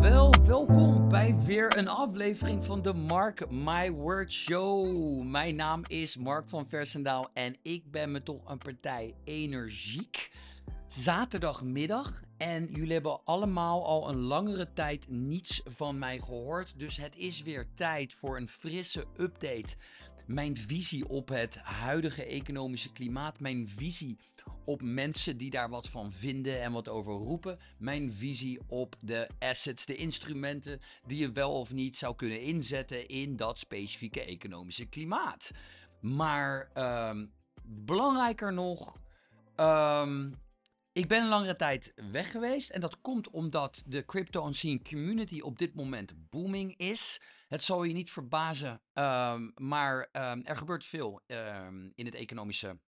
Welkom bij weer een aflevering van de Mark My Word Show. Mijn naam is Mark van Versendaal en ik ben me toch een partij energiek. Zaterdagmiddag en jullie hebben allemaal al een langere tijd niets van mij gehoord. Dus het is weer tijd voor een frisse update. Mijn visie op het huidige economische klimaat, mijn visie op mensen die daar wat van vinden en wat over roepen. Mijn visie op de assets, de instrumenten die je wel of niet zou kunnen inzetten in dat specifieke economische klimaat. Maar ehm, belangrijker nog, ehm, ik ben een langere tijd weg geweest en dat komt omdat de crypto scene community op dit moment booming is. Het zal je niet verbazen, ehm, maar er gebeurt veel in het economische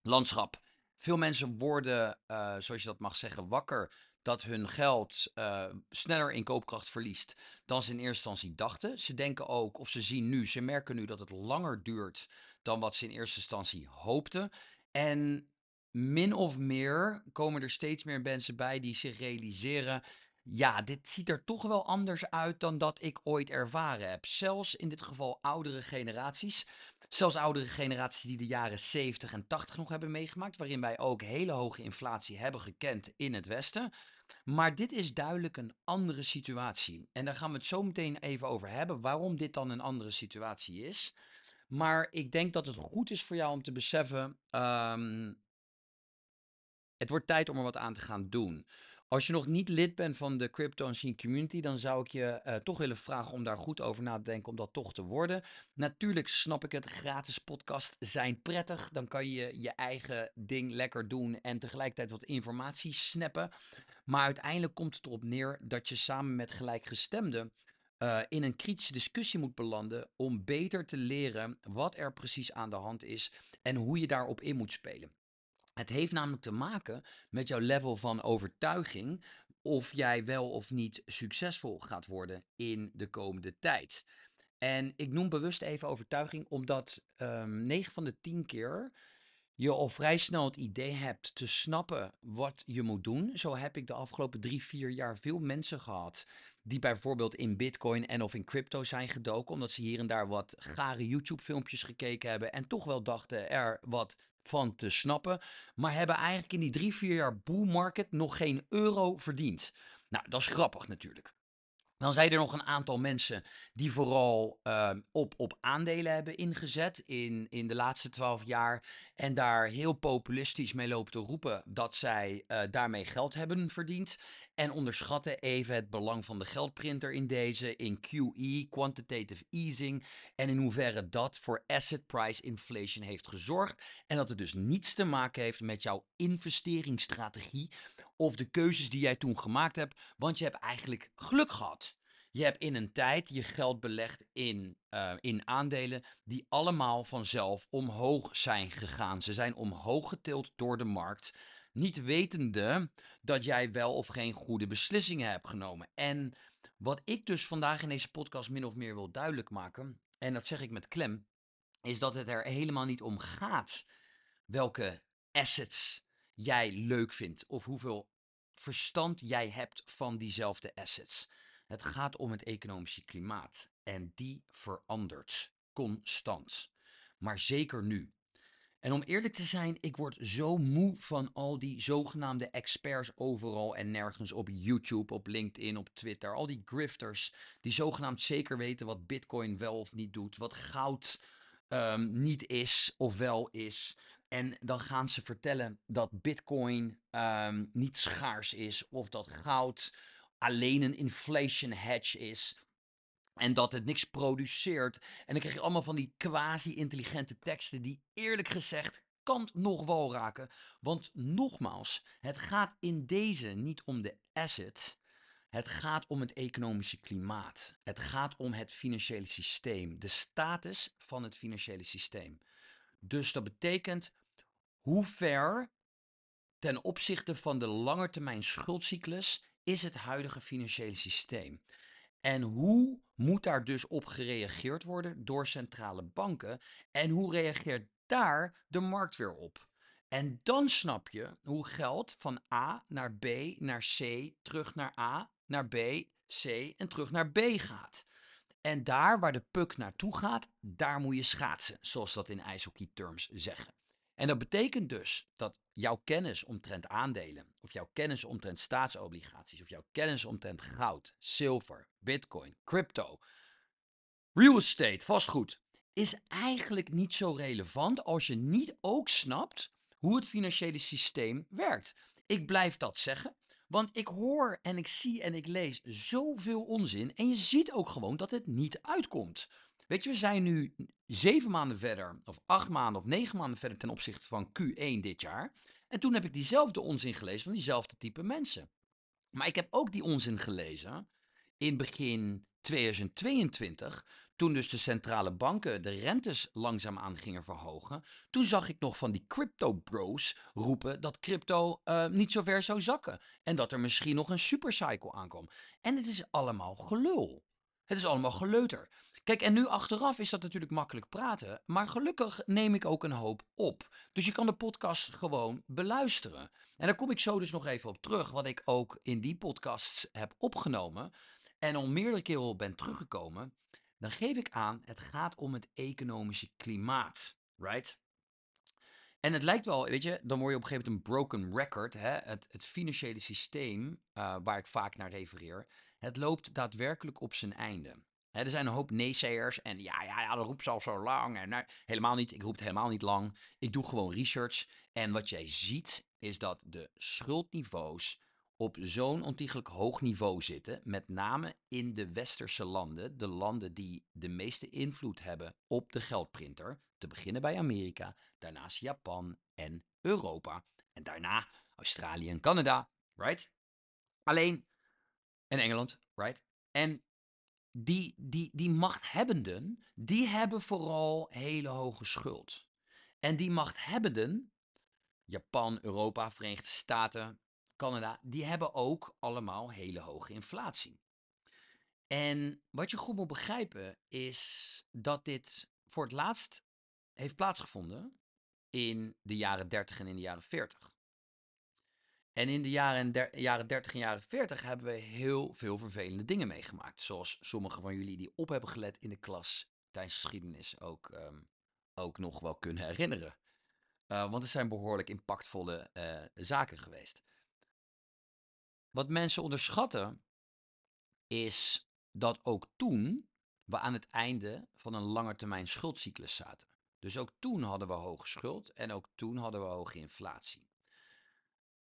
landschap. Veel mensen worden, uh, zoals je dat mag zeggen, wakker dat hun geld uh, sneller in koopkracht verliest dan ze in eerste instantie dachten. Ze denken ook, of ze zien nu, ze merken nu dat het langer duurt dan wat ze in eerste instantie hoopten. En min of meer komen er steeds meer mensen bij die zich realiseren. Ja, dit ziet er toch wel anders uit dan dat ik ooit ervaren heb. Zelfs in dit geval oudere generaties. Zelfs oudere generaties die de jaren 70 en 80 nog hebben meegemaakt, waarin wij ook hele hoge inflatie hebben gekend in het Westen. Maar dit is duidelijk een andere situatie. En daar gaan we het zo meteen even over hebben, waarom dit dan een andere situatie is. Maar ik denk dat het goed is voor jou om te beseffen, um, het wordt tijd om er wat aan te gaan doen. Als je nog niet lid bent van de Crypto Scene Community, dan zou ik je uh, toch willen vragen om daar goed over na te denken om dat toch te worden. Natuurlijk snap ik het, gratis podcasts zijn prettig. Dan kan je je eigen ding lekker doen en tegelijkertijd wat informatie snappen. Maar uiteindelijk komt het erop neer dat je samen met gelijkgestemden uh, in een kritische discussie moet belanden om beter te leren wat er precies aan de hand is en hoe je daarop in moet spelen. Het heeft namelijk te maken met jouw level van overtuiging of jij wel of niet succesvol gaat worden in de komende tijd. En ik noem bewust even overtuiging, omdat um, ehm, 9 van de 10 keer je al vrij snel het idee hebt te snappen wat je moet doen. Zo heb ik de afgelopen drie, vier jaar veel mensen gehad die bijvoorbeeld in Bitcoin en of in crypto zijn gedoken, omdat ze hier en daar wat gare YouTube-filmpjes gekeken hebben en toch wel dachten er wat van te snappen. Maar hebben eigenlijk in die drie, vier jaar bull market nog geen euro verdiend. Nou, dat is grappig natuurlijk. Dan zijn er nog een aantal mensen die vooral uh, op, op aandelen hebben ingezet in, in de laatste twaalf jaar. En daar heel populistisch mee lopen te roepen dat zij uh, daarmee geld hebben verdiend. En onderschatten even het belang van de geldprinter in deze, in QE, quantitative easing. En in hoeverre dat voor asset price inflation heeft gezorgd. En dat het dus niets te maken heeft met jouw investeringsstrategie of de keuzes die jij toen gemaakt hebt. Want je hebt eigenlijk geluk gehad. Je hebt in een tijd je geld belegd in, uh, in aandelen die allemaal vanzelf omhoog zijn gegaan. Ze zijn omhoog getild door de markt. Niet wetende dat jij wel of geen goede beslissingen hebt genomen. En wat ik dus vandaag in deze podcast min of meer wil duidelijk maken, en dat zeg ik met klem, is dat het er helemaal niet om gaat welke assets jij leuk vindt of hoeveel verstand jij hebt van diezelfde assets. Het gaat om het economische klimaat en die verandert constant. Maar zeker nu. En om eerlijk te zijn, ik word zo moe van al die zogenaamde experts overal en nergens op YouTube, op LinkedIn, op Twitter. Al die grifters die zogenaamd zeker weten wat Bitcoin wel of niet doet, wat goud um, niet is of wel is. En dan gaan ze vertellen dat Bitcoin um, niet schaars is of dat goud alleen een inflation hedge is. En dat het niks produceert. En dan krijg je allemaal van die quasi-intelligente teksten die eerlijk gezegd kant nog wel raken. Want nogmaals, het gaat in deze niet om de asset. Het gaat om het economische klimaat. Het gaat om het financiële systeem. De status van het financiële systeem. Dus dat betekent hoe ver ten opzichte van de langetermijn schuldcyclus is het huidige financiële systeem. En hoe moet daar dus op gereageerd worden door centrale banken? En hoe reageert daar de markt weer op? En dan snap je hoe geld van A naar B naar C, terug naar A, naar B, C en terug naar B gaat. En daar waar de puck naartoe gaat, daar moet je schaatsen, zoals dat in ijshockey terms zeggen. En dat betekent dus dat jouw kennis omtrent aandelen, of jouw kennis omtrent staatsobligaties, of jouw kennis omtrent goud, zilver, bitcoin, crypto, real estate, vastgoed, is eigenlijk niet zo relevant als je niet ook snapt hoe het financiële systeem werkt. Ik blijf dat zeggen, want ik hoor en ik zie en ik lees zoveel onzin en je ziet ook gewoon dat het niet uitkomt. Weet je, we zijn nu zeven maanden verder, of acht maanden of negen maanden verder ten opzichte van Q1 dit jaar. En toen heb ik diezelfde onzin gelezen van diezelfde type mensen. Maar ik heb ook die onzin gelezen in begin 2022, toen dus de centrale banken de rentes langzaamaan gingen verhogen. Toen zag ik nog van die crypto bros roepen dat crypto uh, niet zo ver zou zakken. En dat er misschien nog een supercycle aankwam. En het is allemaal gelul. Het is allemaal geleuter. Kijk, en nu achteraf is dat natuurlijk makkelijk praten, maar gelukkig neem ik ook een hoop op. Dus je kan de podcast gewoon beluisteren. En daar kom ik zo dus nog even op terug, wat ik ook in die podcasts heb opgenomen en al meerdere keren op ben teruggekomen. Dan geef ik aan, het gaat om het economische klimaat, right? En het lijkt wel, weet je, dan word je op een gegeven moment een broken record. Hè? Het, het financiële systeem, uh, waar ik vaak naar refereer, het loopt daadwerkelijk op zijn einde er zijn een hoop naysayers en ja, ja, ja, dat roept ze al zo lang. En, nou, helemaal niet, ik roep het helemaal niet lang. Ik doe gewoon research. En wat jij ziet is dat de schuldniveaus op zo'n ontiegelijk hoog niveau zitten. Met name in de westerse landen. De landen die de meeste invloed hebben op de geldprinter. Te beginnen bij Amerika, daarnaast Japan en Europa. En daarna Australië en Canada, right? Alleen, en Engeland, right? En die, die, die machthebbenden, die hebben vooral hele hoge schuld. En die machthebbenden, Japan, Europa, Verenigde Staten, Canada, die hebben ook allemaal hele hoge inflatie. En wat je goed moet begrijpen is dat dit voor het laatst heeft plaatsgevonden in de jaren 30 en in de jaren 40. En in de jaren, jaren 30 en jaren 40 hebben we heel veel vervelende dingen meegemaakt. Zoals sommigen van jullie die op hebben gelet in de klas tijdens geschiedenis ook, ehm, ook nog wel kunnen herinneren. Uh, want het zijn behoorlijk impactvolle uh, zaken geweest. Wat mensen onderschatten is dat ook toen we aan het einde van een langetermijn schuldcyclus zaten. Dus ook toen hadden we hoge schuld en ook toen hadden we hoge inflatie.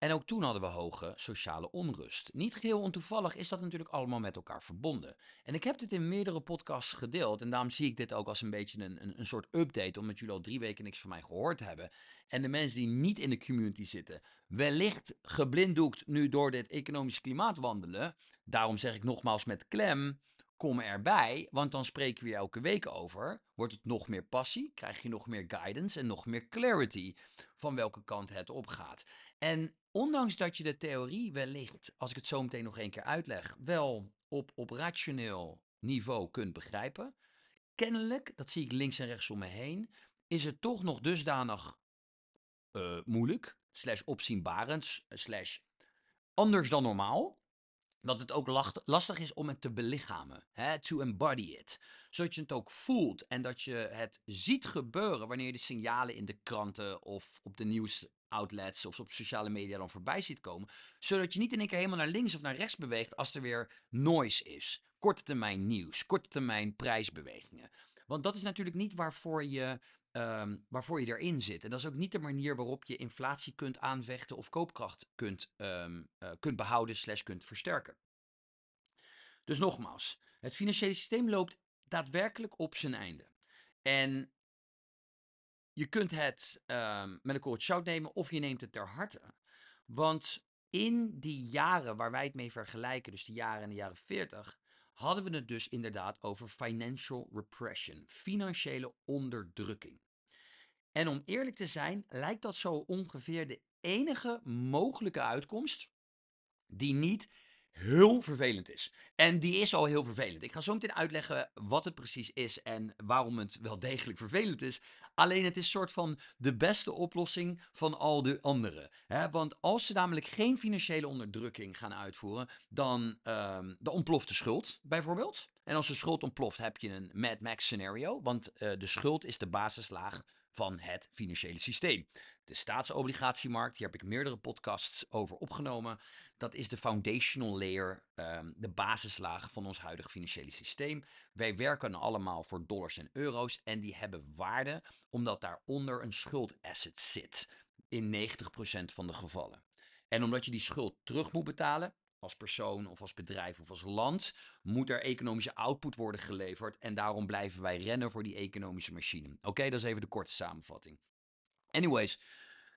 En ook toen hadden we hoge sociale onrust. Niet geheel ontoevallig is dat natuurlijk allemaal met elkaar verbonden. En ik heb dit in meerdere podcasts gedeeld. En daarom zie ik dit ook als een beetje een, een, een soort update. Omdat jullie al drie weken niks van mij gehoord hebben. En de mensen die niet in de community zitten, wellicht geblinddoekt nu door dit economisch klimaat wandelen. Daarom zeg ik nogmaals met klem kom erbij, want dan spreken we elke week over. Wordt het nog meer passie? Krijg je nog meer guidance en nog meer clarity van welke kant het opgaat? En ondanks dat je de theorie wellicht, als ik het zo meteen nog één keer uitleg, wel op, op rationeel niveau kunt begrijpen, kennelijk, dat zie ik links en rechts om me heen, is het toch nog dusdanig uh, moeilijk, slash opzienbarend, slash anders dan normaal, dat het ook lastig is om het te belichamen. Hè? To embody it. Zodat je het ook voelt en dat je het ziet gebeuren wanneer je de signalen in de kranten of op de nieuwsoutlets of op sociale media dan voorbij ziet komen. Zodat je niet in één keer helemaal naar links of naar rechts beweegt als er weer noise is. Korte termijn nieuws, korte termijn prijsbewegingen. Want dat is natuurlijk niet waarvoor je um, waarvoor je erin zit. En dat is ook niet de manier waarop je inflatie kunt aanvechten of koopkracht kunt, um, uh, kunt behouden slash kunt versterken. Dus nogmaals, het financiële systeem loopt daadwerkelijk op zijn einde. En je kunt het um, met een korreltje zout nemen of je neemt het ter harte. Want in die jaren waar wij het mee vergelijken, dus de jaren in de jaren 40, hadden we het dus inderdaad over financial repression, financiële onderdrukking. En om eerlijk te zijn, lijkt dat zo ongeveer de enige mogelijke uitkomst die niet heel vervelend is. En die is al heel vervelend. Ik ga zo meteen uitleggen wat het precies is en waarom het wel degelijk vervelend is. Alleen het is soort van de beste oplossing van al de andere. Hè? Want als ze namelijk geen financiële onderdrukking gaan uitvoeren, dan, um, dan ontploft de schuld bijvoorbeeld. En als de schuld ontploft, heb je een Mad Max scenario. Want uh, de schuld is de basislaag van het financiële systeem. De staatsobligatiemarkt, hier heb ik meerdere podcasts over opgenomen. Dat is de foundational layer, um, de basislaag van ons huidige financiële systeem. Wij werken allemaal voor dollars en euro's en die hebben waarde omdat daaronder een schuldasset zit. In 90% van de gevallen. En omdat je die schuld terug moet betalen, als persoon of als bedrijf of als land, moet er economische output worden geleverd. En daarom blijven wij rennen voor die economische machine. Oké, dat is even de korte samenvatting. Anyways,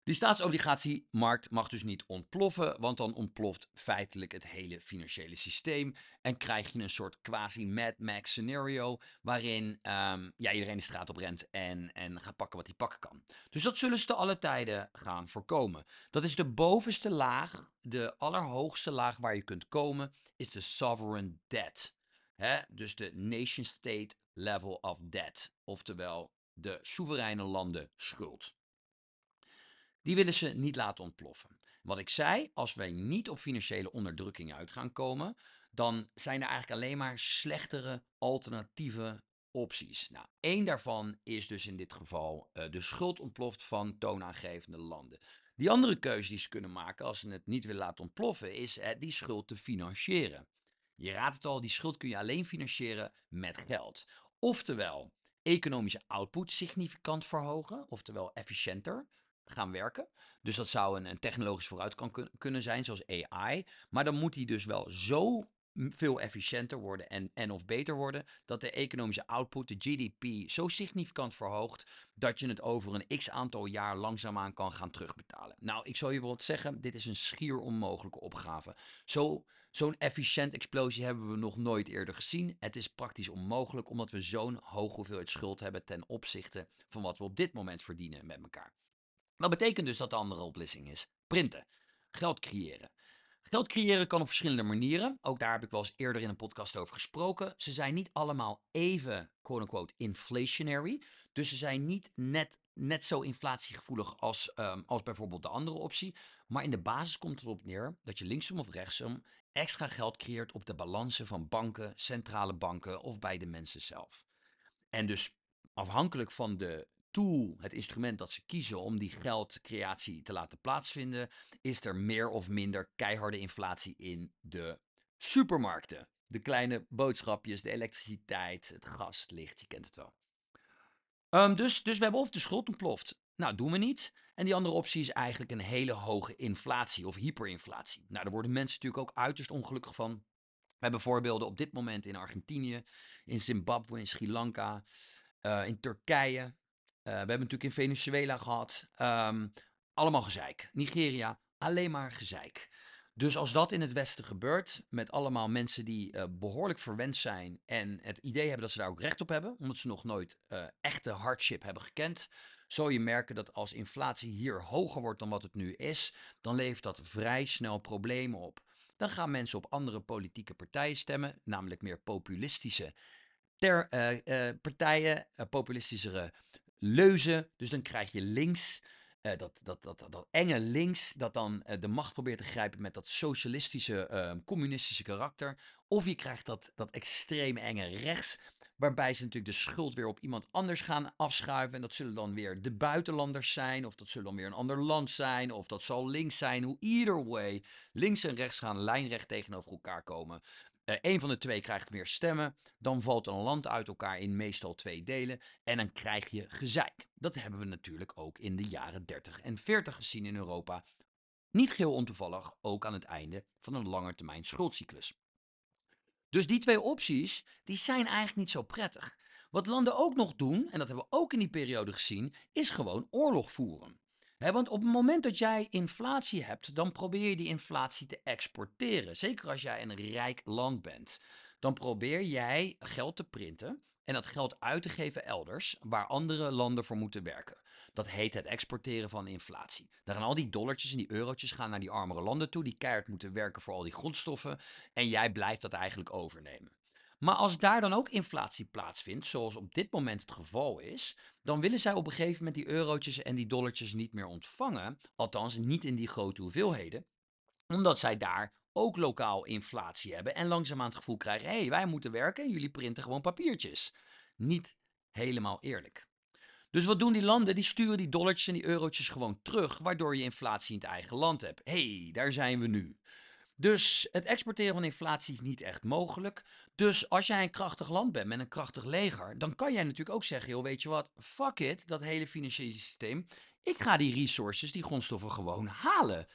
die staatsobligatiemarkt mag dus niet ontploffen, want dan ontploft feitelijk het hele financiële systeem. En krijg je een soort quasi Mad Max scenario, waarin um, ja, iedereen de straat op rent en, en gaat pakken wat hij pakken kan. Dus dat zullen ze te alle tijden gaan voorkomen. Dat is de bovenste laag, de allerhoogste laag waar je kunt komen, is de sovereign debt. Hè? Dus de nation state level of debt, oftewel de soevereine landen schuld. Die willen ze niet laten ontploffen. Wat ik zei, als wij niet op financiële onderdrukking uit gaan komen, dan zijn er eigenlijk alleen maar slechtere alternatieve opties. Nou, één daarvan is dus in dit geval uh, de schuld ontploft van toonaangevende landen. Die andere keuze die ze kunnen maken als ze het niet willen laten ontploffen, is die schuld te financieren. Je raadt het al, die schuld kun je alleen financieren met geld. Oftewel, economische output significant verhogen, oftewel efficiënter gaan werken. Dus dat zou een, een technologisch vooruitgang kunnen zijn, zoals AI. Maar dan moet die dus wel zo veel efficiënter worden en, en of beter worden, dat de economische output, de GDP, zo significant verhoogt, dat je het over een x aantal jaar langzaamaan kan gaan terugbetalen. Nou, ik zal je wel wat zeggen, dit is een schier onmogelijke opgave. Zo, zo'n efficiënt explosie hebben we nog nooit eerder gezien. Het is praktisch onmogelijk, omdat we zo'n hoge hoeveelheid schuld hebben ten opzichte van wat we op dit moment verdienen met elkaar. Dat betekent dus dat de andere oplossing is printen, geld creëren. Geld creëren kan op verschillende manieren. Ook daar heb ik wel eens eerder in een podcast over gesproken. Ze zijn niet allemaal even, quote-unquote, inflationary. Dus ze zijn niet net, net zo inflatiegevoelig als, um, als bijvoorbeeld de andere optie. Maar in de basis komt het erop neer dat je linksom of rechtsom extra geld creëert op de balansen van banken, centrale banken of bij de mensen zelf. En dus afhankelijk van de het instrument dat ze kiezen om die geldcreatie te laten plaatsvinden, is er meer of minder keiharde inflatie in de supermarkten. De kleine boodschapjes, de elektriciteit, het gas, het licht, je kent het wel. Um, dus, dus we hebben of de schuld ontploft. Nou, doen we niet. En die andere optie is eigenlijk een hele hoge inflatie of hyperinflatie. Nou, daar worden mensen natuurlijk ook uiterst ongelukkig van. We hebben voorbeelden op dit moment in Argentinië, in Zimbabwe, in Sri Lanka, uh, in Turkije. Eh, we hebben natuurlijk in Venezuela gehad. Um, allemaal gezeik. Nigeria, alleen maar gezeik. Dus als dat in het Westen gebeurt, met allemaal mensen die uh, behoorlijk verwend zijn en het idee hebben dat ze daar ook recht op hebben, omdat ze nog nooit uh, echte hardship hebben gekend, zul je merken dat als inflatie hier hoger wordt dan wat het nu is, dan levert dat vrij snel problemen op. Dan gaan mensen op andere politieke partijen stemmen, namelijk meer populistische ter, uh, partijen, populistischere leuzen. Dus dan krijg je links, uh, dat, dat, dat, dat, enge links, dat dan uh, de macht probeert te grijpen met dat socialistische, uh, communistische karakter. Of je krijgt dat, dat extreme enge rechts, waarbij ze natuurlijk de schuld weer op iemand anders gaan afschuiven. En dat zullen dan weer de buitenlanders zijn, of dat zullen dan weer een ander land zijn, of dat zal links zijn. Hoe either way, links en rechts gaan lijnrecht tegenover elkaar komen. Een van de twee krijgt meer stemmen. Dan valt een land uit elkaar in meestal twee delen. En dan krijg je gezeik. Dat hebben we natuurlijk ook in de jaren 30 en 40 gezien in Europa. Niet geheel ontoevallig ook aan het einde van een langetermijn schuldcyclus. Dus die twee opties, die zijn eigenlijk niet zo prettig. Wat landen ook nog doen, en dat hebben we ook in die periode gezien, is gewoon oorlog voeren want op het moment dat jij inflatie hebt, dan probeer je die inflatie te exporteren. Zeker als jij een rijk land bent. Dan probeer jij geld te printen en dat geld uit te geven elders waar andere landen voor moeten werken. Dat heet het exporteren van inflatie. Dan gaan al die dollartjes en die eurotjes gaan naar die armere landen toe, die keihard moeten werken voor al die grondstoffen en jij blijft dat eigenlijk overnemen. Maar als daar dan ook inflatie plaatsvindt, zoals op dit moment het geval is, dan willen zij op een gegeven moment die eurotjes en die dollartjes niet meer ontvangen. Althans, niet in die grote hoeveelheden omdat zij daar ook lokaal inflatie hebben en langzaamaan het gevoel krijgen: hé, hey, wij moeten werken en jullie printen gewoon papiertjes. Niet helemaal eerlijk. Dus wat doen die landen? Die sturen die dollartjes en die eurotjes gewoon terug, waardoor je inflatie in het eigen land hebt. Hé, hey, daar zijn we nu. Dus het exporteren van inflatie is niet echt mogelijk. Dus als jij een krachtig land bent met een krachtig leger, dan kan jij natuurlijk ook zeggen: joh, weet je wat, fuck it, dat hele financiële systeem. Ik ga die resources, die grondstoffen gewoon halen.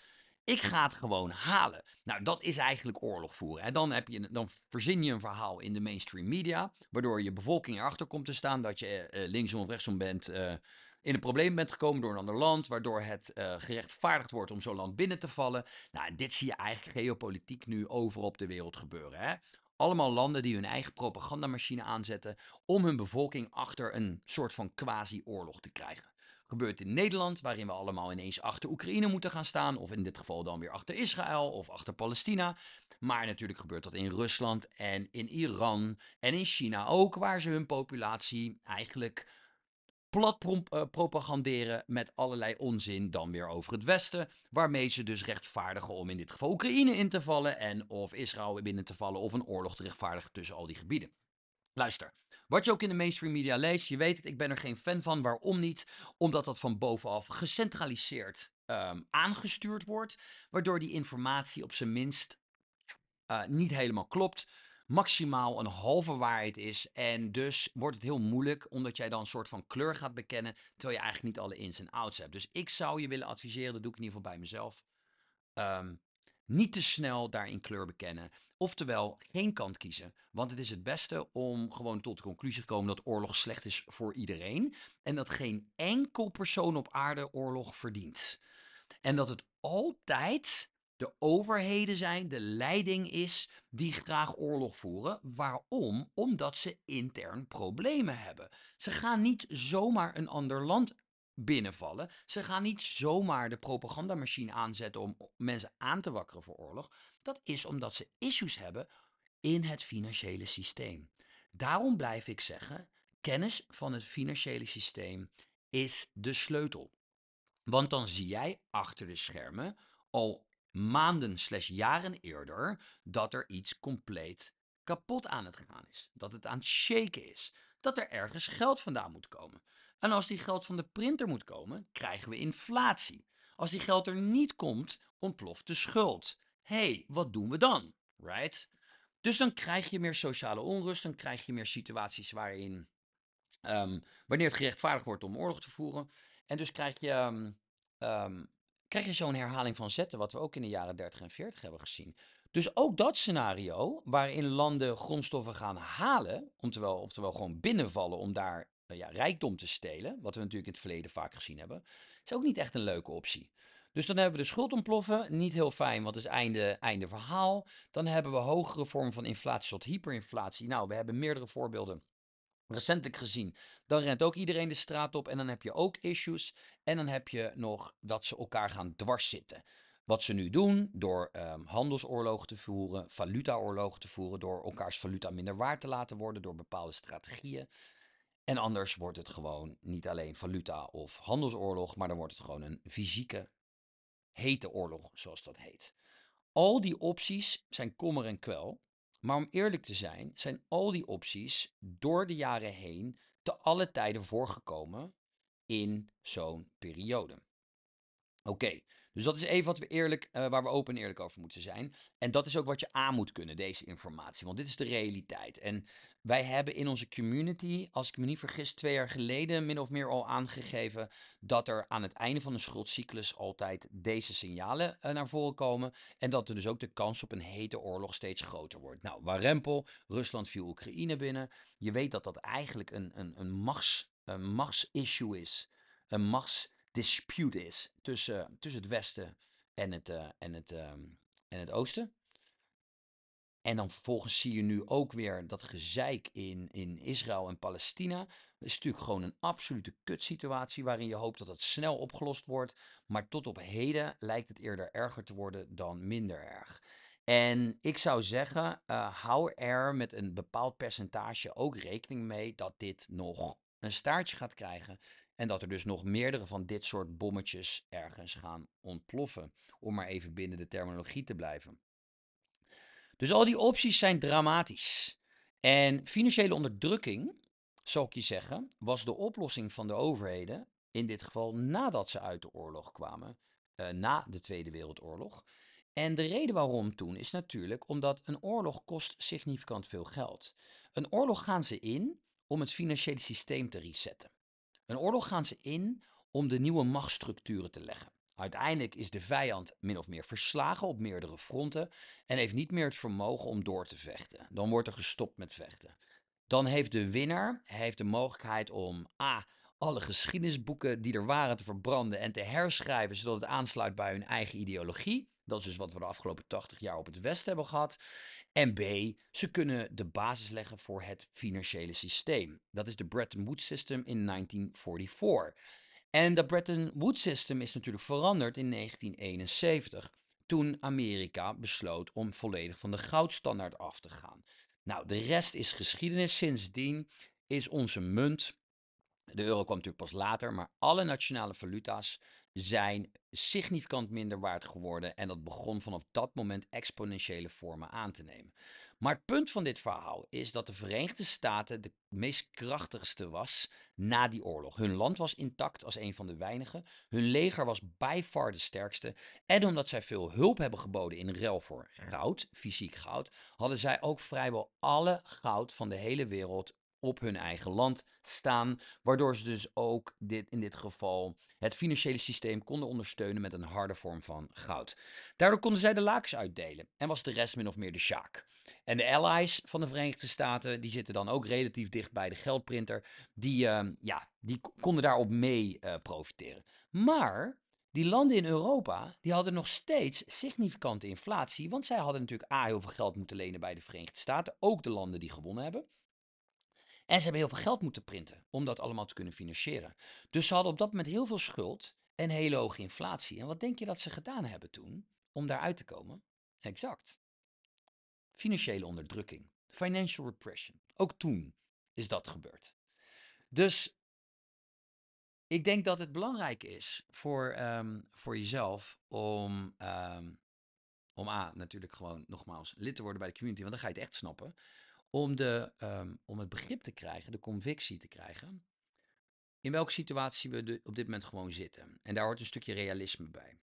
Ik ga het gewoon halen. Nou, dat is eigenlijk oorlog voeren. En dan, heb je, dan verzin je een verhaal in de mainstream media, waardoor je bevolking erachter komt te staan dat je uh, linksom of rechtsom bent, uh, in een probleem bent gekomen door een ander land, waardoor het uh, gerechtvaardigd wordt om zo'n land binnen te vallen. Nou, dit zie je eigenlijk geopolitiek nu over op de wereld gebeuren. Hè? Allemaal landen die hun eigen propagandamachine aanzetten om hun bevolking achter een soort van quasi-oorlog te krijgen gebeurt in Nederland, waarin we allemaal ineens achter Oekraïne moeten gaan staan, of in dit geval dan weer achter Israël of achter Palestina. Maar natuurlijk gebeurt dat in Rusland en in Iran en in China ook, waar ze hun populatie eigenlijk plat uh, propaganderen met allerlei onzin dan weer over het Westen, waarmee ze dus rechtvaardigen om in dit geval Oekraïne in te vallen en of Israël binnen te vallen of een oorlog te rechtvaardigen tussen al die gebieden. Luister, wat je ook in de mainstream media leest, je weet het, ik ben er geen fan van. Waarom niet? Omdat dat van bovenaf gecentraliseerd um, aangestuurd wordt, waardoor die informatie op zijn minst uh, niet helemaal klopt. Maximaal een halve waarheid is. En dus wordt het heel moeilijk, omdat jij dan een soort van kleur gaat bekennen, terwijl je eigenlijk niet alle ins en outs hebt. Dus ik zou je willen adviseren, dat doe ik in ieder geval bij mezelf. Um, niet te snel daarin kleur bekennen. Oftewel, geen kant kiezen. Want het is het beste om gewoon tot de conclusie te komen dat oorlog slecht is voor iedereen. En dat geen enkel persoon op aarde oorlog verdient. En dat het altijd de overheden zijn, de leiding is, die graag oorlog voeren. Waarom? Omdat ze intern problemen hebben. Ze gaan niet zomaar een ander land binnenvallen. Ze gaan niet zomaar de propagandamachine aanzetten om mensen aan te wakkeren voor oorlog. Dat is omdat ze issues hebben in het financiële systeem. Daarom blijf ik zeggen, kennis van het financiële systeem is de sleutel. Want dan zie jij achter de schermen al maanden slash jaren eerder dat er iets compleet kapot aan het gaan is. Dat het aan het shaken is. Dat er ergens geld vandaan moet komen. En als die geld van de printer moet komen, krijgen we inflatie. Als die geld er niet komt, ontploft de schuld. hey, wat doen we dan? Right? Dus dan krijg je meer sociale onrust, dan krijg je meer situaties waarin, um, wanneer het gerechtvaardigd wordt om oorlog te voeren. En dus krijg je, um, um, krijg je zo'n herhaling van zetten, wat we ook in de jaren 30 en 40 hebben gezien. Dus ook dat scenario, waarin landen grondstoffen gaan halen, oftewel, oftewel gewoon binnenvallen om daar uh, ja, rijkdom te stelen, wat we natuurlijk in het verleden vaak gezien hebben, is ook niet echt een leuke optie. Dus dan hebben we de schuld ontploffen, niet heel fijn, want het is einde, einde verhaal. Dan hebben we hogere vormen van inflatie tot hyperinflatie. Nou, we hebben meerdere voorbeelden recentelijk gezien. Dan rent ook iedereen de straat op en dan heb je ook issues. En dan heb je nog dat ze elkaar gaan dwars zitten. Wat ze nu doen door um, handelsoorlogen te voeren, valutaoorlogen te voeren, door elkaars valuta minder waard te laten worden, door bepaalde strategieën. En anders wordt het gewoon niet alleen valuta of handelsoorlog, maar dan wordt het gewoon een fysieke, hete oorlog, zoals dat heet. Al die opties zijn kommer en kwel. Maar om eerlijk te zijn, zijn al die opties door de jaren heen te alle tijden voorgekomen in zo'n periode. Oké, dus dat is even wat we eerlijk, uh, waar we open en eerlijk over moeten zijn. En dat is ook wat je aan moet kunnen, deze informatie. Want dit is de realiteit. En wij hebben in onze community, als ik me niet vergis, twee jaar geleden min of meer al aangegeven dat er aan het einde van de schuldcyclus altijd deze signalen uh, naar voren komen. En dat er dus ook de kans op een hete oorlog steeds groter wordt. Nou, Warempel, Rusland viel Oekraïne binnen. Je weet dat dat eigenlijk een, een, een, machts, een machtsissue is. Een machtsdispute is tussen, tussen het Westen en het, uh, en het, uh, en het Oosten. En dan vervolgens zie je nu ook weer dat gezeik in, in Israël en Palestina. Dat is natuurlijk gewoon een absolute kutsituatie waarin je hoopt dat het snel opgelost wordt. Maar tot op heden lijkt het eerder erger te worden dan minder erg. En ik zou zeggen, uh, hou er met een bepaald percentage ook rekening mee dat dit nog een staartje gaat krijgen. En dat er dus nog meerdere van dit soort bommetjes ergens gaan ontploffen. Om maar even binnen de terminologie te blijven. Dus al die opties zijn dramatisch. En financiële onderdrukking, zou ik je zeggen, was de oplossing van de overheden. In dit geval nadat ze uit de oorlog kwamen. Uh, na de Tweede Wereldoorlog. En de reden waarom toen is natuurlijk omdat een oorlog kost significant veel geld. Een oorlog gaan ze in om het financiële systeem te resetten. Een oorlog gaan ze in om de nieuwe machtsstructuren te leggen. Uiteindelijk is de vijand min of meer verslagen op meerdere fronten en heeft niet meer het vermogen om door te vechten. Dan wordt er gestopt met vechten. Dan heeft de winnaar heeft de mogelijkheid om A. alle geschiedenisboeken die er waren te verbranden en te herschrijven zodat het aansluit bij hun eigen ideologie. Dat is dus wat we de afgelopen 80 jaar op het Westen hebben gehad. En B, ze kunnen de basis leggen voor het financiële systeem. Dat is de Bretton Woods System in 1944. En dat Bretton Woods System is natuurlijk veranderd in 1971, toen Amerika besloot om volledig van de goudstandaard af te gaan. Nou, de rest is geschiedenis. Sindsdien is onze munt, de euro kwam natuurlijk pas later, maar alle nationale valuta's zijn significant minder waard geworden en dat begon vanaf dat moment exponentiële vormen aan te nemen. Maar het punt van dit verhaal is dat de Verenigde Staten de meest krachtigste was na die oorlog. Hun land was intact als een van de weinigen. Hun leger was by far de sterkste. En omdat zij veel hulp hebben geboden in ruil voor goud, fysiek goud, hadden zij ook vrijwel alle goud van de hele wereld op hun eigen land staan. Waardoor ze dus ook dit, in dit geval het financiële systeem konden ondersteunen met een harde vorm van goud. Daardoor konden zij de lakens uitdelen en was de rest min of meer de sjaak. En de allies van de Verenigde Staten, die zitten dan ook relatief dicht bij de geldprinter, die, uh, ja, die konden daarop mee uh, profiteren. Maar die landen in Europa, die hadden nog steeds significante inflatie, want zij hadden natuurlijk A, heel veel geld moeten lenen bij de Verenigde Staten, ook de landen die gewonnen hebben. En ze hebben heel veel geld moeten printen om dat allemaal te kunnen financieren. Dus ze hadden op dat moment heel veel schuld en hele hoge inflatie. En wat denk je dat ze gedaan hebben toen om daaruit te komen? Exact. Financiële onderdrukking. Financial repression. Ook toen is dat gebeurd. Dus ik denk dat het belangrijk is voor, um, voor jezelf om, um, om A, natuurlijk gewoon nogmaals lid te worden bij de community, want dan ga je het echt snappen om, de, um, om het begrip te krijgen, de convictie te krijgen, in welke situatie we de, op dit moment gewoon zitten. En daar hoort een stukje realisme bij.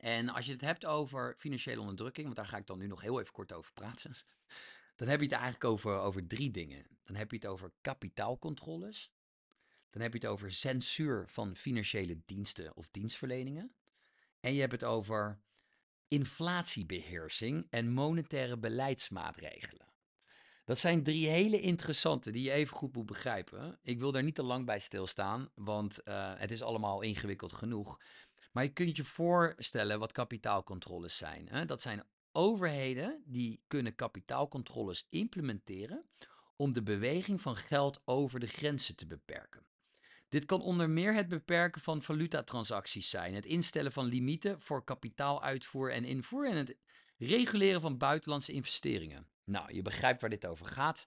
En als je het hebt over financiële onderdrukking, want daar ga ik dan nu nog heel even kort over praten, dan heb je het eigenlijk over, over drie dingen. Dan heb je het over kapitaalcontroles, dan heb je het over censuur van financiële diensten of dienstverleningen, en je hebt het over inflatiebeheersing en monetaire beleidsmaatregelen. Dat zijn drie hele interessante die je even goed moet begrijpen. Ik wil daar niet te lang bij stilstaan, want uh, het is allemaal ingewikkeld genoeg. Maar je kunt je voorstellen wat kapitaalcontroles zijn. Hè? Dat zijn overheden die kunnen kapitaalcontroles implementeren om de beweging van geld over de grenzen te beperken. Dit kan onder meer het beperken van valutatransacties zijn, het instellen van limieten voor kapitaaluitvoer en invoer en het reguleren van buitenlandse investeringen. Nou, je begrijpt waar dit over gaat.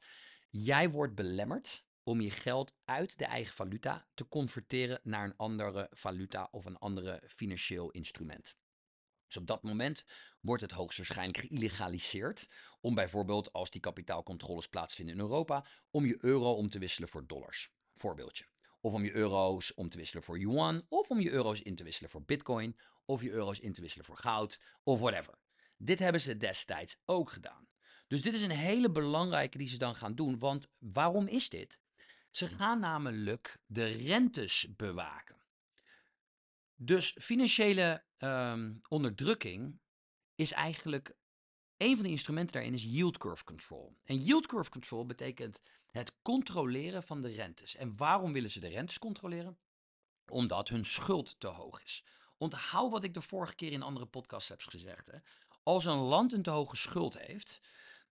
Jij wordt belemmerd om je geld uit de eigen valuta te converteren naar een andere valuta of een andere financieel instrument. Dus op dat moment wordt het hoogstwaarschijnlijk geïlegaliseerd om bijvoorbeeld als die kapitaalcontroles plaatsvinden in Europa, om je euro om te wisselen voor dollars. Voorbeeldje. Of om je euro's om te wisselen voor yuan, of om je euro's in te wisselen voor bitcoin, of je euro's in te wisselen voor goud, of whatever. Dit hebben ze destijds ook gedaan. Dus dit is een hele belangrijke die ze dan gaan doen. Want waarom is dit? Ze gaan namelijk de rentes bewaken. Dus financiële um, onderdrukking is eigenlijk een van de instrumenten daarin is yield curve control. En yield curve control betekent het controleren van de rentes. En waarom willen ze de rentes controleren? Omdat hun schuld te hoog is. Onthoud wat ik de vorige keer in andere podcasts heb gezegd. Hè? Als een land een te hoge schuld heeft,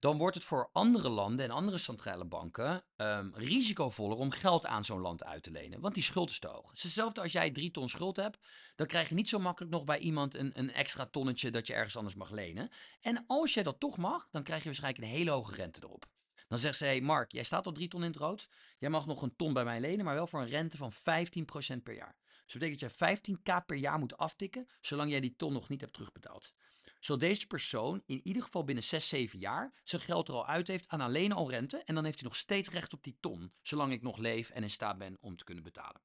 dan wordt het voor andere landen en andere centrale banken ehm, risicovoller om geld aan zo'n land uit te lenen. Want die schuld is te hoog. Hetzelfde als jij drie ton schuld hebt, dan krijg je niet zo makkelijk nog bij iemand een, een extra tonnetje dat je ergens anders mag lenen. En als jij dat toch mag, dan krijg je waarschijnlijk een hele hoge rente erop. Dan zegt ze, hey Mark, jij staat al drie ton in het rood. Jij mag nog een ton bij mij lenen, maar wel voor een rente van 15% per jaar. Dus dat betekent dat jij 15k per jaar moet aftikken, zolang jij die ton nog niet hebt terugbetaald. Zodat deze persoon in ieder geval binnen 6, 7 jaar zijn geld er al uit heeft aan alleen al rente. En dan heeft hij nog steeds recht op die ton, zolang ik nog leef en in staat ben om te kunnen betalen.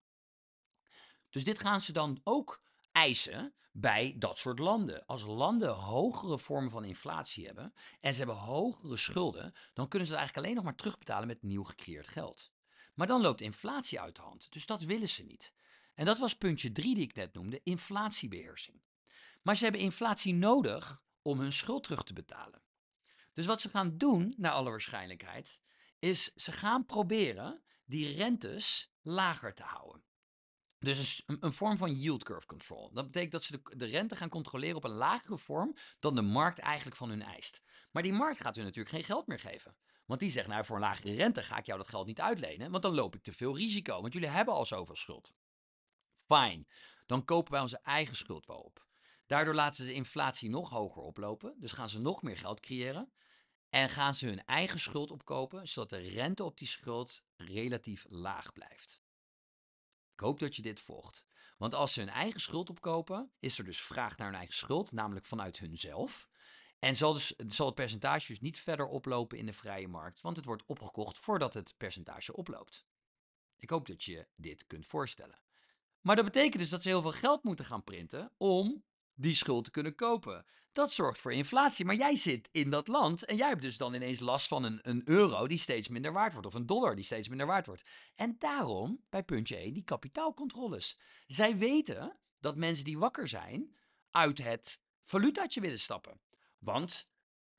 Dus dit gaan ze dan ook eisen bij dat soort landen. Als landen hogere vormen van inflatie hebben en ze hebben hogere schulden, dan kunnen ze het eigenlijk alleen nog maar terugbetalen met nieuw gecreëerd geld. Maar dan loopt inflatie uit de hand, dus dat willen ze niet. En dat was puntje 3 die ik net noemde, inflatiebeheersing. Maar ze hebben inflatie nodig om hun schuld terug te betalen. Dus wat ze gaan doen, naar alle waarschijnlijkheid, is ze gaan proberen die rentes lager te houden. Dus een, vorm van yield curve control. Dat betekent dat ze de, de, rente gaan controleren op een lagere vorm dan de markt eigenlijk van hun eist. Maar die markt gaat hun natuurlijk geen geld meer geven. Want die zegt, nou voor een lagere rente ga ik jou dat geld niet uitlenen, want dan loop ik te veel risico. Want jullie hebben al zoveel schuld. Fijn, dan kopen wij onze eigen schuld wel op. Daardoor laten ze de inflatie nog hoger oplopen. Dus gaan ze nog meer geld creëren. En gaan ze hun eigen schuld opkopen, zodat de rente op die schuld relatief laag blijft. Ik hoop dat je dit volgt. Want als ze hun eigen schuld opkopen, is er dus vraag naar hun eigen schuld, namelijk vanuit hunzelf. En zal, dus, zal het percentage dus niet verder oplopen in de vrije markt, want het wordt opgekocht voordat het percentage oploopt. Ik hoop dat je dit kunt voorstellen. Maar dat betekent dus dat ze heel veel geld moeten gaan printen om die schuld te kunnen kopen. Dat zorgt voor inflatie. Maar jij zit in dat land en jij hebt dus dan ineens last van een, een euro die steeds minder waard wordt. Of een dollar die steeds minder waard wordt. En daarom, bij puntje 1, die kapitaalcontroles. Zij weten dat mensen die wakker zijn uit het valutaatje willen stappen. Want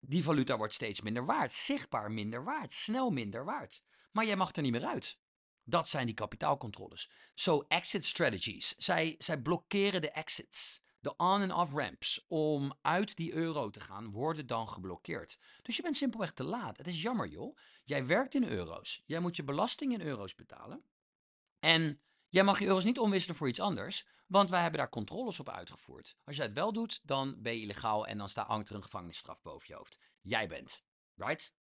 die valuta wordt steeds minder waard. Zichtbaar minder waard. Snel minder waard. Maar jij mag er niet meer uit. Dat zijn die kapitaalcontroles. Zo, exit strategies. Zij, zij blokkeren de exits. De on- en off-ramps om uit die euro te gaan worden dan geblokkeerd. Dus je bent simpelweg te laat. Het is jammer joh. Jij werkt in euro's. Jij moet je belasting in euro's betalen. En jij mag je euro's niet omwisselen voor iets anders, want wij hebben daar controles op uitgevoerd. Als jij het wel doet, dan ben je illegaal en dan staat er een gevangenisstraf boven je hoofd. Jij bent. Right?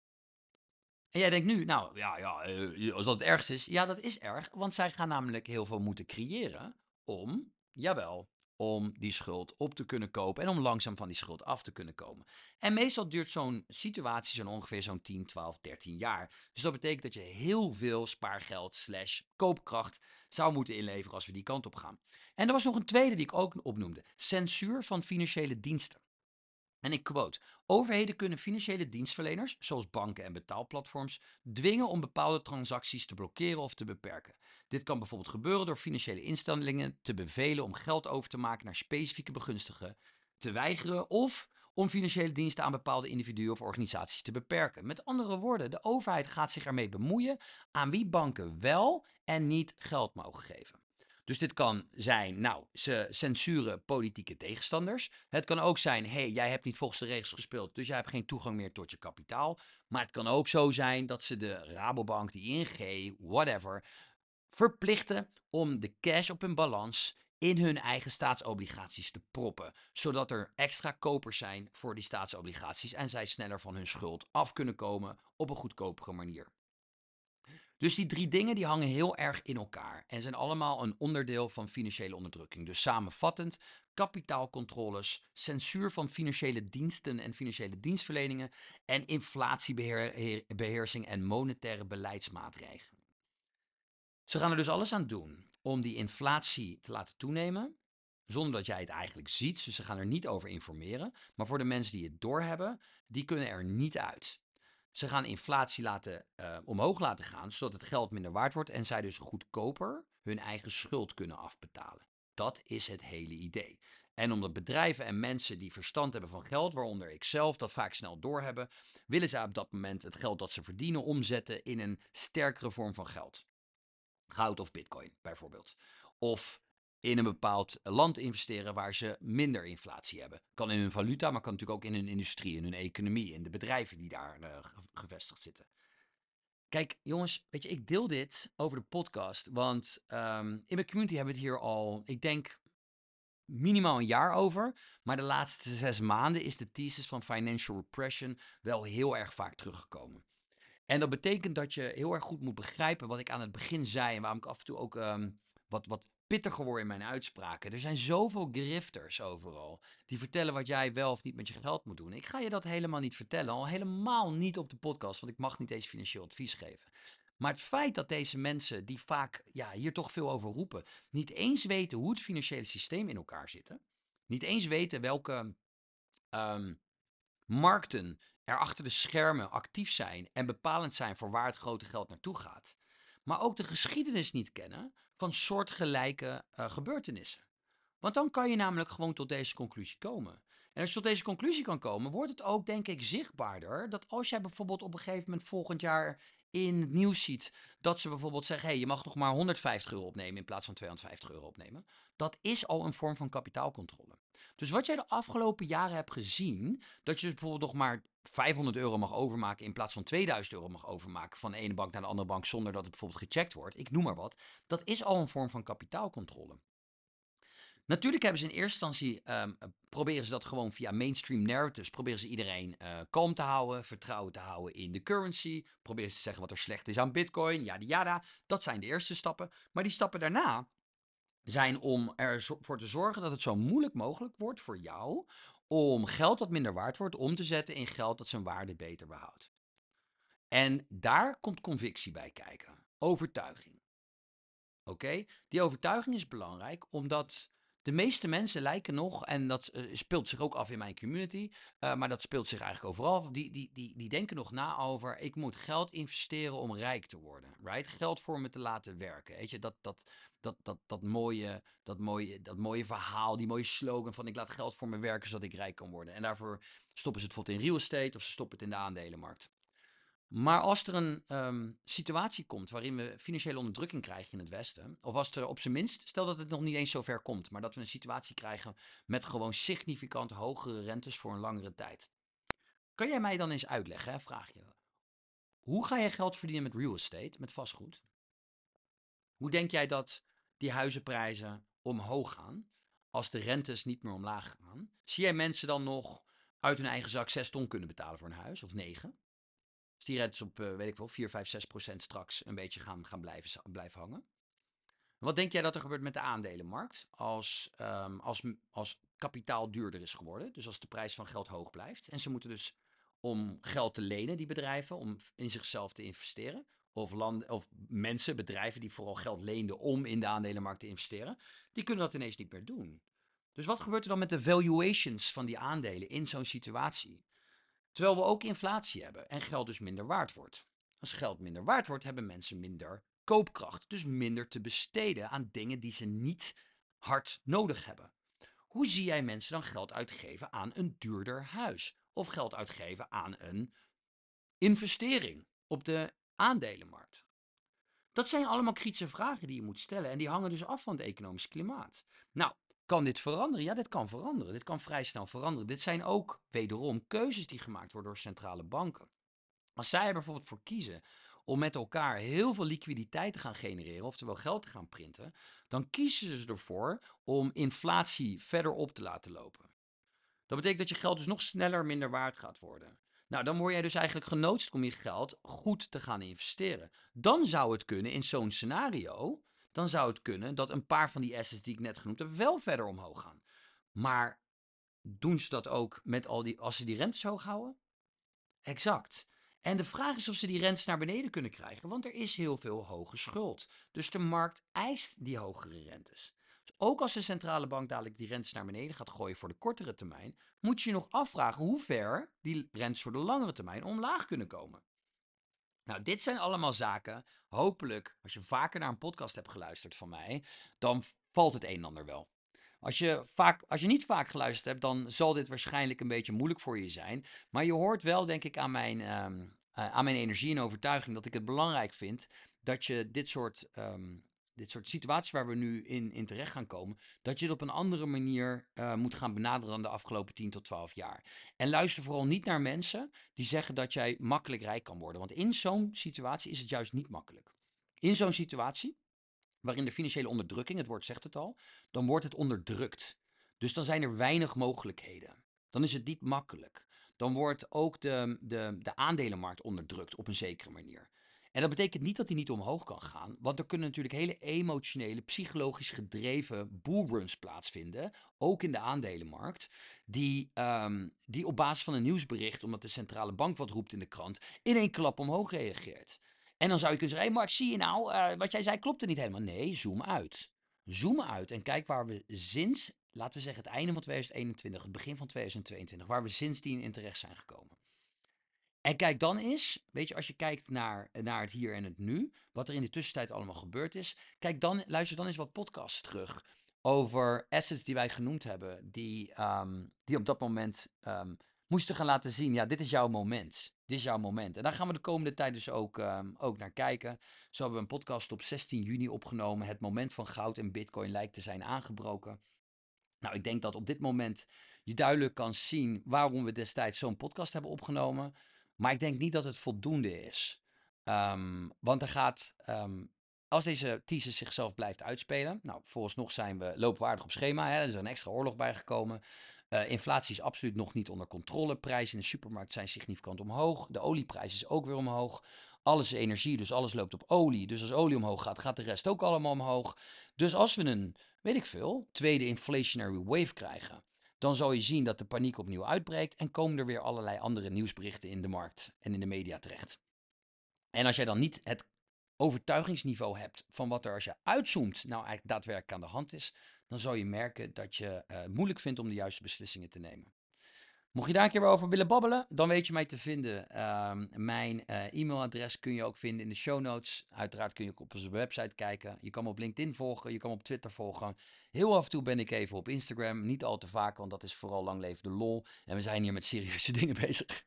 En jij denkt nu, nou ja, ja, eh, als dat het ergste is. Ja, dat is erg, want zij gaan namelijk heel veel moeten creëren om, jawel, om die schuld op te kunnen kopen en om langzaam van die schuld af te kunnen komen. En meestal duurt zo'n situatie zo'n ongeveer zo'n 10, 12, 13 jaar. Dus dat betekent dat je heel veel spaargeld slash koopkracht zou moeten inleveren als we die kant op gaan. En er was nog een tweede die ik ook opnoemde. Censuur van financiële diensten. En ik quote: Overheden kunnen financiële dienstverleners, zoals banken en betaalplatforms, dwingen om bepaalde transacties te blokkeren of te beperken. Dit kan bijvoorbeeld gebeuren door financiële instellingen te bevelen om geld over te maken naar specifieke begunstigden, te weigeren of om financiële diensten aan bepaalde individuen of organisaties te beperken. Met andere woorden, de overheid gaat zich ermee bemoeien aan wie banken wel en niet geld mogen geven. Dus dit kan zijn, nou, ze censuren politieke tegenstanders. Het kan ook zijn, hey, jij hebt niet volgens de regels gespeeld, dus jij hebt geen toegang meer tot je kapitaal. Maar het kan ook zo zijn dat ze de Rabobank, de ING, whatever, verplichten om de cash op hun balans in hun eigen staatsobligaties te proppen, zodat er extra kopers zijn voor die staatsobligaties en zij sneller van hun schuld af kunnen komen op een goedkopere manier. Dus die drie dingen die hangen heel erg in elkaar en zijn allemaal een onderdeel van financiële onderdrukking. Dus samenvattend, kapitaalcontroles, censuur van financiële diensten en financiële dienstverleningen en inflatiebeheersing en monetaire beleidsmaatregelen. Ze gaan er dus alles aan doen om die inflatie te laten toenemen, zonder dat jij het eigenlijk ziet. Dus ze gaan er niet over informeren. Maar voor de mensen die het doorhebben, die kunnen er niet uit. Ze gaan inflatie laten, uh, omhoog laten gaan, zodat het geld minder waard wordt en zij dus goedkoper hun eigen schuld kunnen afbetalen. Dat is het hele idee. En omdat bedrijven en mensen die verstand hebben van geld, waaronder ik zelf dat vaak snel doorhebben, willen zij op dat moment het geld dat ze verdienen omzetten in een sterkere vorm van geld. Goud of bitcoin bijvoorbeeld. Of in een bepaald land investeren waar ze minder inflatie hebben. Kan in hun valuta, maar kan natuurlijk ook in hun industrie, in hun economie, in de bedrijven die daar uh, gevestigd zitten. Kijk, jongens, weet je, ik deel dit over de podcast, want um, in mijn community hebben we het hier al, ik denk, minimaal een jaar over. Maar de laatste zes maanden is de thesis van financial repression wel heel erg vaak teruggekomen. En dat betekent dat je heel erg goed moet begrijpen wat ik aan het begin zei en waarom ik af en toe ook um, wat, wat pittiger word in mijn uitspraken. Er zijn zoveel grifters overal die vertellen wat jij wel of niet met je geld moet doen. Ik ga je dat helemaal niet vertellen, al helemaal niet op de podcast, want ik mag niet eens financieel advies geven. Maar het feit dat deze mensen, die vaak ja, hier toch veel over roepen, niet eens weten hoe het financiële systeem in elkaar zit, niet eens weten welke um, markten er achter de schermen actief zijn en bepalend zijn voor waar het grote geld naartoe gaat, maar ook de geschiedenis niet kennen van soortgelijke uh, gebeurtenissen. Want dan kan je namelijk gewoon tot deze conclusie komen. En als je tot deze conclusie kan komen, wordt het ook, denk ik, zichtbaarder dat als jij bijvoorbeeld op een gegeven moment volgend jaar in het nieuws ziet dat ze bijvoorbeeld zeggen: hey, je mag nog maar 150 euro opnemen in plaats van 250 euro opnemen. Dat is al een vorm van kapitaalcontrole. Dus wat jij de afgelopen jaren hebt gezien, dat je dus bijvoorbeeld nog maar 500 euro mag overmaken in plaats van 2000 euro mag overmaken van de ene bank naar de andere bank zonder dat het bijvoorbeeld gecheckt wordt, ik noem maar wat, dat is al een vorm van kapitaalcontrole. Natuurlijk hebben ze in eerste instantie, um, proberen ze dat gewoon via mainstream narratives, proberen ze iedereen uh, kalm te houden, vertrouwen te houden in de currency, proberen ze te zeggen wat er slecht is aan bitcoin, yada yada. Dat zijn de eerste stappen. Maar die stappen daarna zijn om ervoor te zorgen dat het zo moeilijk mogelijk wordt voor jou om geld dat minder waard wordt om te zetten in geld dat zijn waarde beter behoudt. En daar komt convictie bij kijken, overtuiging. Oké, die overtuiging is belangrijk omdat de meeste mensen lijken nog, en dat uh, speelt zich ook af in mijn community, uh, maar dat speelt zich eigenlijk overal die, die, die, die denken nog na over, ik moet geld investeren om rijk te worden, right? Geld voor me te laten werken, weet je, dat, dat, dat, dat, dat, mooie, dat, mooie, dat mooie verhaal, die mooie slogan van ik laat geld voor me werken zodat ik rijk kan worden. En daarvoor stoppen ze het bijvoorbeeld in real estate of ze stoppen het in de aandelenmarkt. Maar als er een ehm, situatie komt waarin we financiële onderdrukking krijgen in het Westen, of als er op zijn minst, stel dat het nog niet eens zo ver komt, maar dat we een situatie krijgen met gewoon significant hogere rentes voor een langere tijd. Kan jij mij dan eens uitleggen, vraag je. Hoe ga je geld verdienen met real estate, met vastgoed? Hoe denk jij dat die huizenprijzen omhoog gaan als de rentes niet meer omlaag gaan? Zie jij mensen dan nog uit hun eigen zak 6 ton kunnen betalen voor een huis of 9? Die rentes op, uh, weet ik wel, 4, 5, 6 procent straks een beetje gaan, gaan blijven, blijven hangen. Wat denk jij dat er gebeurt met de aandelenmarkt als, um, als, als kapitaal duurder is geworden? Dus als de prijs van geld hoog blijft. En ze moeten dus om geld te lenen, die bedrijven, om in zichzelf te investeren. Of, land, of mensen, bedrijven die vooral geld leenden om in de aandelenmarkt te investeren. Die kunnen dat ineens niet meer doen. Dus wat gebeurt er dan met de valuations van die aandelen in zo'n situatie? Terwijl we ook inflatie hebben en geld dus minder waard wordt. Als geld minder waard wordt, hebben mensen minder koopkracht. Dus minder te besteden aan dingen die ze niet hard nodig hebben. Hoe zie jij mensen dan geld uitgeven aan een duurder huis? Of geld uitgeven aan een investering op de aandelenmarkt? Dat zijn allemaal kritische vragen die je moet stellen en die hangen dus af van het economisch klimaat. Nou, kan dit veranderen? Ja, dit kan veranderen. Dit kan vrij snel veranderen. Dit zijn ook wederom keuzes die gemaakt worden door centrale banken. Als zij er bijvoorbeeld voor kiezen om met elkaar heel veel liquiditeit te gaan genereren, oftewel geld te gaan printen, dan kiezen ze ervoor om inflatie verder op te laten lopen. Dat betekent dat je geld dus nog sneller minder waard gaat worden. Nou, dan word jij dus eigenlijk genoodzaakt om je geld goed te gaan investeren. Dan zou het kunnen in zo'n scenario dan zou het kunnen dat een paar van die assets die ik net genoemd heb wel verder omhoog gaan. Maar doen ze dat ook met al die, als ze die rentes hoog houden? Exact. En de vraag is of ze die rentes naar beneden kunnen krijgen, want er is heel veel hoge schuld. Dus de markt eist die hogere rentes. Dus ook als de centrale bank dadelijk die rentes naar beneden gaat gooien voor de kortere termijn, moet je je nog afvragen hoe ver die rentes voor de langere termijn omlaag kunnen komen. Nou, dit zijn allemaal zaken. Hopelijk, als je vaker naar een podcast hebt geluisterd van mij, dan valt het een en ander wel. Als je, vaak, als je niet vaak geluisterd hebt, dan zal dit waarschijnlijk een beetje moeilijk voor je zijn. Maar je hoort wel, denk ik, aan mijn, um, aan mijn energie en overtuiging dat ik het belangrijk vind dat je dit soort um, dit soort situaties waar we nu in, in terecht gaan komen, dat je het op een andere manier uh, moet gaan benaderen dan de afgelopen 10 tot 12 jaar. En luister vooral niet naar mensen die zeggen dat jij makkelijk rijk kan worden. Want in zo'n situatie is het juist niet makkelijk. In zo'n situatie, waarin de financiële onderdrukking, het woord zegt het al, dan wordt het onderdrukt. Dus dan zijn er weinig mogelijkheden. Dan is het niet makkelijk. Dan wordt ook de, de, de aandelenmarkt onderdrukt op een zekere manier. En dat betekent niet dat hij niet omhoog kan gaan. Want er kunnen natuurlijk hele emotionele, psychologisch gedreven bullruns plaatsvinden. Ook in de aandelenmarkt. Die, um, die op basis van een nieuwsbericht, omdat de centrale bank wat roept in de krant, in één klap omhoog reageert. En dan zou je kunnen zeggen: hey Mark, zie je nou, uh, wat jij zei klopt er niet helemaal. Nee, zoom uit. Zoom uit en kijk waar we sinds, laten we zeggen, het einde van 2021, het begin van 2022, waar we sindsdien in terecht zijn gekomen. En kijk dan eens, weet je, als je kijkt naar, naar het hier en het nu, wat er in de tussentijd allemaal gebeurd is, kijk dan, luister dan eens wat podcasts terug over assets die wij genoemd hebben, die, um, die op dat moment um, moesten gaan laten zien, ja, dit is jouw moment. Dit is jouw moment. En daar gaan we de komende tijd dus ook, um, ook naar kijken. Zo hebben we een podcast op 16 juni opgenomen. Het moment van goud en bitcoin lijkt te zijn aangebroken. Nou, ik denk dat op dit moment je duidelijk kan zien waarom we destijds zo'n podcast hebben opgenomen. Maar ik denk niet dat het voldoende is. Um, want er gaat, um, als deze teaser zichzelf blijft uitspelen. Nou, nog zijn we loopwaardig op schema. Hè, er is een extra oorlog bijgekomen. Uh, inflatie is absoluut nog niet onder controle. Prijzen in de supermarkt zijn significant omhoog. De olieprijs is ook weer omhoog. Alles is energie, dus alles loopt op olie. Dus als olie omhoog gaat, gaat de rest ook allemaal omhoog. Dus als we een, weet ik veel, tweede inflationary wave krijgen, dan zal je zien dat de paniek opnieuw uitbreekt en komen er weer allerlei andere nieuwsberichten in de markt en in de media terecht. En als jij dan niet het overtuigingsniveau hebt van wat er als je uitzoomt nou eigenlijk daadwerkelijk aan de hand is, dan zal je merken dat je het uh, moeilijk vindt om de juiste beslissingen te nemen. Mocht je daar een keer over willen babbelen, dan weet je mij te vinden. Uh, mijn uh, e-mailadres kun je ook vinden in de show notes. Uiteraard kun je op onze website kijken. Je kan me op LinkedIn volgen, je kan me op Twitter volgen. Heel af en toe ben ik even op Instagram. Niet al te vaak, want dat is vooral lang leven lol. En we zijn hier met serieuze dingen bezig.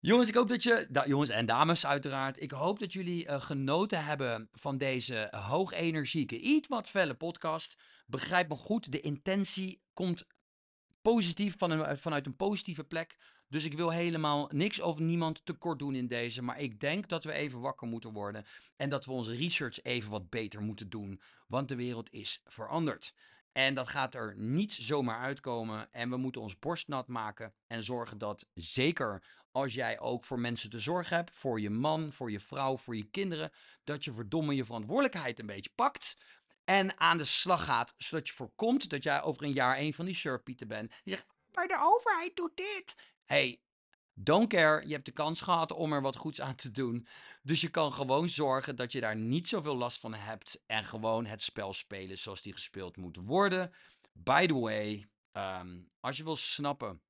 Jongens, ik hoop dat je, jongens en dames uiteraard, ik hoop dat jullie uh, genoten hebben van deze hoogenergieke, iets wat felle podcast. Begrijp me goed, de intentie komt positief van een, vanuit een positieve plek. Dus ik wil helemaal niks of niemand tekort doen in deze. Maar ik denk dat we even wakker moeten worden. En dat we onze research even wat beter moeten doen. Want de wereld is veranderd. En dat gaat er niet zomaar uitkomen. En we moeten ons borst nat maken. En zorgen dat zeker als jij ook voor mensen te zorgen hebt. Voor je man, voor je vrouw, voor je kinderen. Dat je verdomme je verantwoordelijkheid een beetje pakt en aan de slag gaat, zodat je voorkomt dat jij over een jaar een van die surpieten bent. Die zegt, maar de overheid doet dit. Hey, don't care, je hebt de kans gehad om er wat goeds aan te doen. Dus je kan gewoon zorgen dat je daar niet zoveel last van hebt en gewoon het spel spelen zoals die gespeeld moet worden. By the way, um, als je wil snappen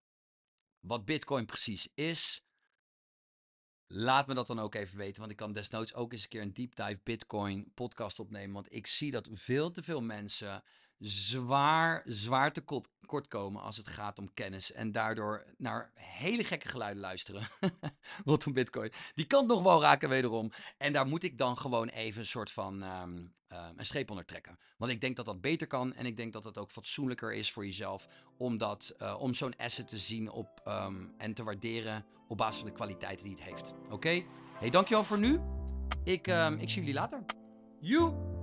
wat Bitcoin precies is, Laat me dat dan ook even weten, want ik kan desnoods ook eens een keer een deep dive Bitcoin podcast opnemen. Want ik zie dat veel te veel mensen zwaar, zwaar te kort komen als het gaat om kennis. En daardoor naar hele gekke geluiden luisteren rondom Bitcoin. Die kan nog wel raken wederom. En daar moet ik dan gewoon even een soort van um, uh, een streep onder trekken. Want ik denk dat dat beter kan. En ik denk dat het ook fatsoenlijker is voor jezelf. Om, dat, uh, om zo'n asset te zien op, um, en te waarderen op basis van de kwaliteiten die het heeft. Oké? Hey, dankjewel voor nu. Ik, um, ik zie jullie later. You!